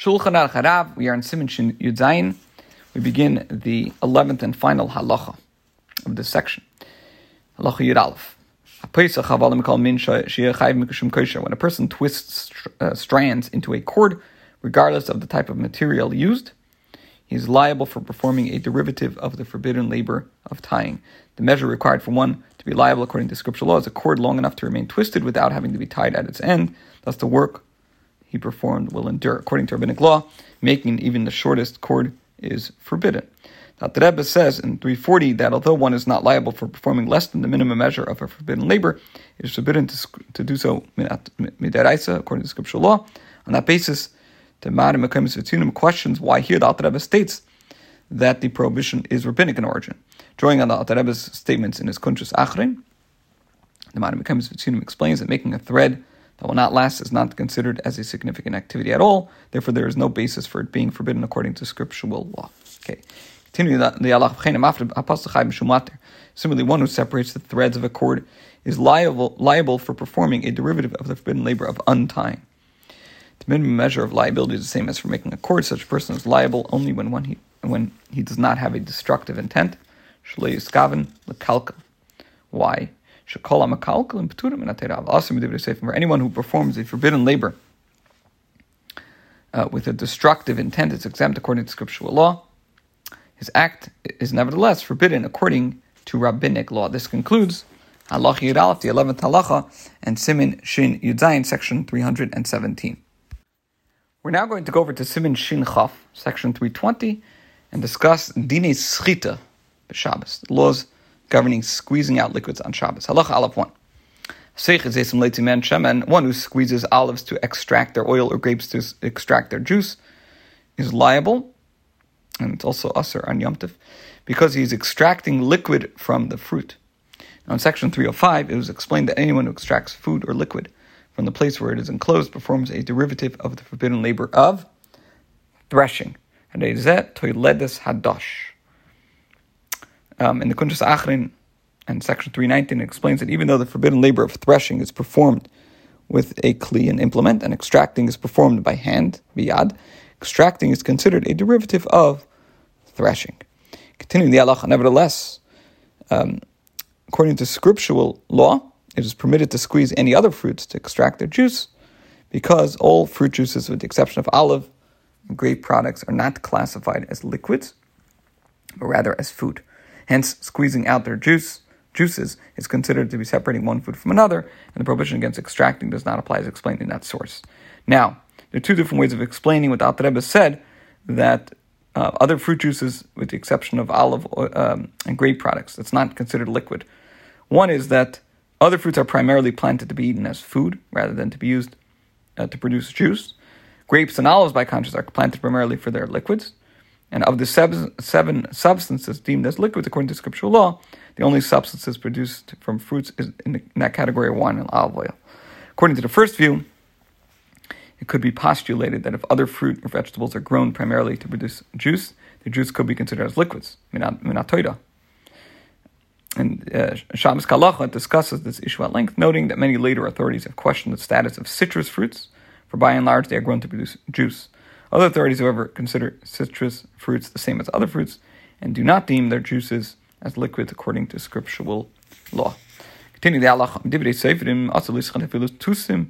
Shulchan Aruch Harav. We are in Siman Shin Yudzayin. We begin the eleventh and final halacha of this section. Halacha Yud Aleph. When a person twists uh, strands into a cord, regardless of the type of material used, he is liable for performing a derivative of the forbidden labor of tying. The measure required for one to be liable according to scriptural law is a cord long enough to remain twisted without having to be tied at its end. Thus, the work he performed will endure. According to rabbinic law, making even the shortest cord is forbidden. Now, the Rebbe says in 340 that although one is not liable for performing less than the minimum measure of a forbidden labor, it is forbidden to, to do so according to scriptural law. On that basis, the Marim Mekayim questions why here the Alter Rebbe states that the prohibition is rabbinic in origin. Drawing on the Alter Rebbe's statements in his Kuntres Acharon, the Marim Mekayim explains that making a thread that will not last is not considered as a significant activity at all. Therefore, there is no basis for it being forbidden according to scriptural law. Okay. Continue the Allah Similarly, one who separates the threads of a cord is liable, liable for performing a derivative of the forbidden labor of untying. The minimum measure of liability is the same as for making a cord. Such a person is liable only when, when, he, when he does not have a destructive intent. Why? For anyone who performs a forbidden labor uh, with a destructive intent it's exempt according to scriptural law. His act is nevertheless forbidden according to rabbinic law. This concludes Halacha Yud the 11th Halacha, and Siman Shin Yudzayin, section 317. We're now going to go over to Siman Shin Chaf, section 320, and discuss Dine Schita, the Shabbos, laws governing squeezing out liquids on Shabbos. Halacha Aleph 1. One who squeezes olives to extract their oil or grapes to extract their juice is liable, and it's also assur on Yom Tov, because he's extracting liquid from the fruit. Now in section 305, it was explained that anyone who extracts food or liquid from the place where it is enclosed performs a derivative of the forbidden labor of threshing. And it is that toiledes hadosh. Um, in the Kuntres Acharon and section 319, it explains that even though the forbidden labor of threshing is performed with a kli, an implement, and extracting is performed by hand, biyad, extracting is considered a derivative of threshing. Continuing the halacha, nevertheless, um, according to scriptural law, it is permitted to squeeze any other fruits to extract their juice, because all fruit juices, with the exception of olive and grape products, are not classified as liquids, but rather as food. Hence, squeezing out their juice juices is considered to be separating one food from another, and the prohibition against extracting does not apply as explained in that source. Now, there are two different ways of explaining what the Rebbe said that uh, other fruit juices, with the exception of olive um, and grape products, that's not considered liquid. One is that other fruits are primarily planted to be eaten as food rather than to be used uh, to produce juice. Grapes and olives, by contrast, are planted primarily for their liquids. And of the seven, seven substances deemed as liquids according to scriptural law, the only substances produced from fruits is in, the, in that category are wine and olive oil. According to the first view, it could be postulated that if other fruit or vegetables are grown primarily to produce juice, the juice could be considered as liquids, minatoida. And uh, Shabbos Kehalacha discusses this issue at length, noting that many later authorities have questioned the status of citrus fruits, for by and large they are grown to produce juice. Other authorities, however, consider citrus fruits the same as other fruits and do not deem their juices as liquids according to scriptural law. Continue the Allah. Tusim.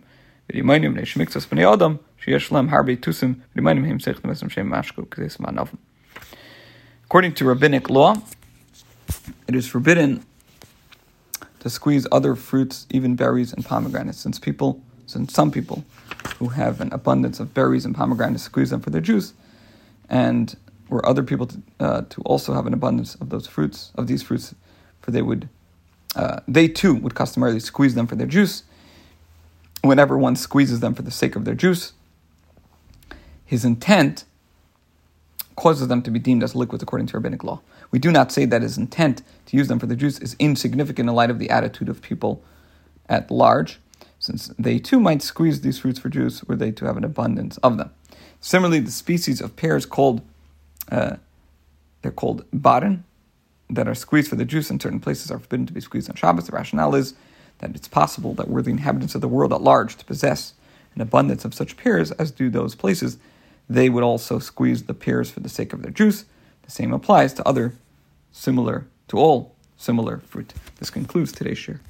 According to rabbinic law, it is forbidden to squeeze other fruits, even berries and pomegranates, since people, since some people who have an abundance of berries and pomegranates, squeeze them for their juice, and were other people to, uh, to also have an abundance of those fruits, of these fruits, for they would, uh, they too would customarily squeeze them for their juice. Whenever one squeezes them for the sake of their juice, his intent causes them to be deemed as liquids according to rabbinic law. We do not say that his intent to use them for the juice is insignificant in light of the attitude of people at large, since they too might squeeze these fruits for juice were they to have an abundance of them. Similarly, the species of pears called uh, they're called baran, that are squeezed for the juice in certain places are forbidden to be squeezed on Shabbos. The rationale is that it's possible that were the inhabitants of the world at large to possess an abundance of such pears as do those places, they would also squeeze the pears for the sake of their juice. The same applies to other similar, to all similar fruit. This concludes today's share.